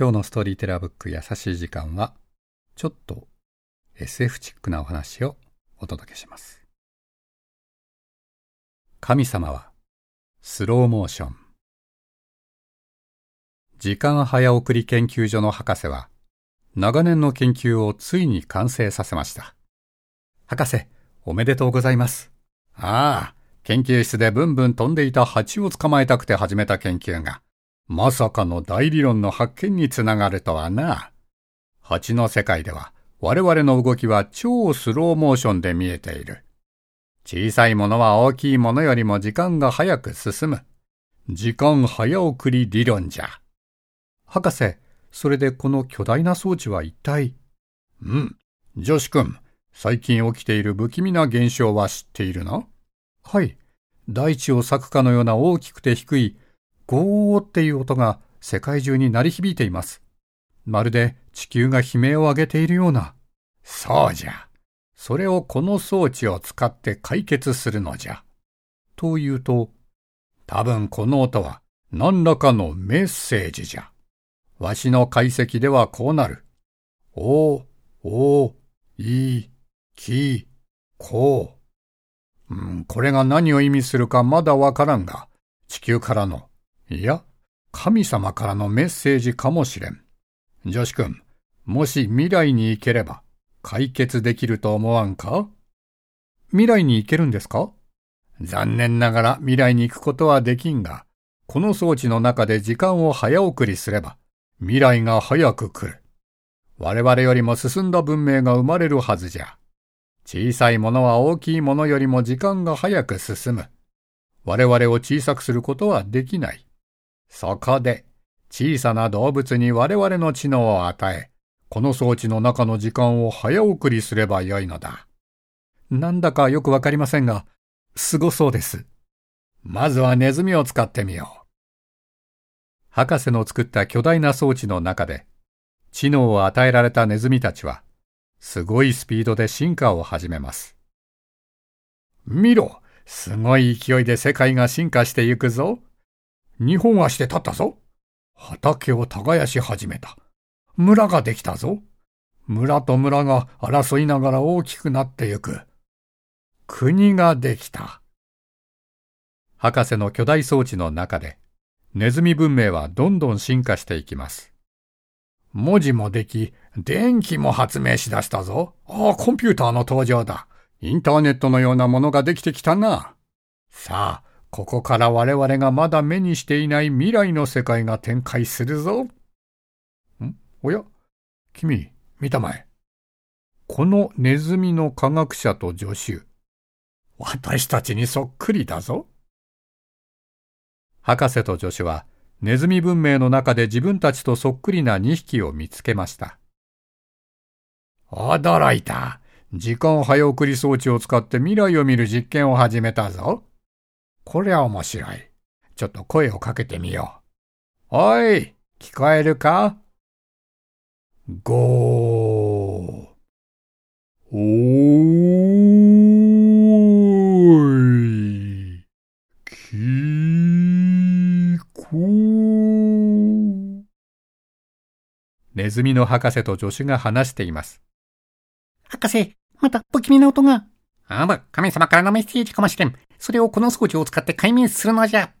今日のストーリーテラーブック優しい時間は、ちょっと SF チックなお話をお届けします。神様はスローモーション。時間早送り研究所の博士は、長年の研究をついに完成させました。博士、おめでとうございます。ああ、研究室でブンブン飛んでいた蜂を捕まえたくて始めた研究が、まさかの大理論の発見につながるとはな。蜂の世界では、我々の動きは超スローモーションで見えている。小さいものは大きいものよりも時間が早く進む。時間早送り理論じゃ。博士、それでこの巨大な装置は一体？うん。女子くん、最近起きている不気味な現象は知っているなはい。大地を裂くかのような大きくて低い、ゴーっていう音が世界中に鳴り響いています。まるで地球が悲鳴を上げているような。そうじゃ。それをこの装置を使って解決するのじゃ。というと、多分この音は何らかのメッセージじゃ。わしの解析ではこうなる。お、お、い、き、こう。うん、これが何を意味するかまだわからんが、地球からの、いや、神様からのメッセージかもしれん。女子くん、もし未来に行ければ、解決できると思わんか？未来に行けるんですか？残念ながら未来に行くことはできんが、この装置の中で時間を早送りすれば、未来が早く来る。我々よりも進んだ文明が生まれるはずじゃ。小さいものは大きいものよりも時間が早く進む。我々を小さくすることはできない。そこで、小さな動物に我々の知能を与え、この装置の中の時間を早送りすればよいのだ。なんだかよくわかりませんが、すごそうです。まずはネズミを使ってみよう。博士の作った巨大な装置の中で、知能を与えられたネズミたちは、すごいスピードで進化を始めます。見ろすごい勢いで世界が進化してゆくぞ。二本足で立ったぞ。畑を耕し始めた。村ができたぞ。村と村が争いながら大きくなってゆく。国ができた。博士の巨大装置の中で、ネズミ文明はどんどん進化していきます。文字もでき、電気も発明しだしたぞ。ああ、コンピューターの登場だ。インターネットのようなものができてきたな。さあ、ここから我々がまだ目にしていない未来の世界が展開するぞ。ん？おや？君、見たまえ。このネズミの科学者と助手。私たちにそっくりだぞ。博士と助手は、ネズミ文明の中で自分たちとそっくりな2匹を見つけました。驚いた。時間早送り装置を使って未来を見る実験を始めたぞ。こりゃ面白い。ちょっと声をかけてみよう。おい、聞こえるか？ごー。おーい。きこー。ネズミの博士と助手が話しています。博士、また不気味な音が。あば、神様からのメッセージかもしれん。それをこの装置を使って解明するのじゃ。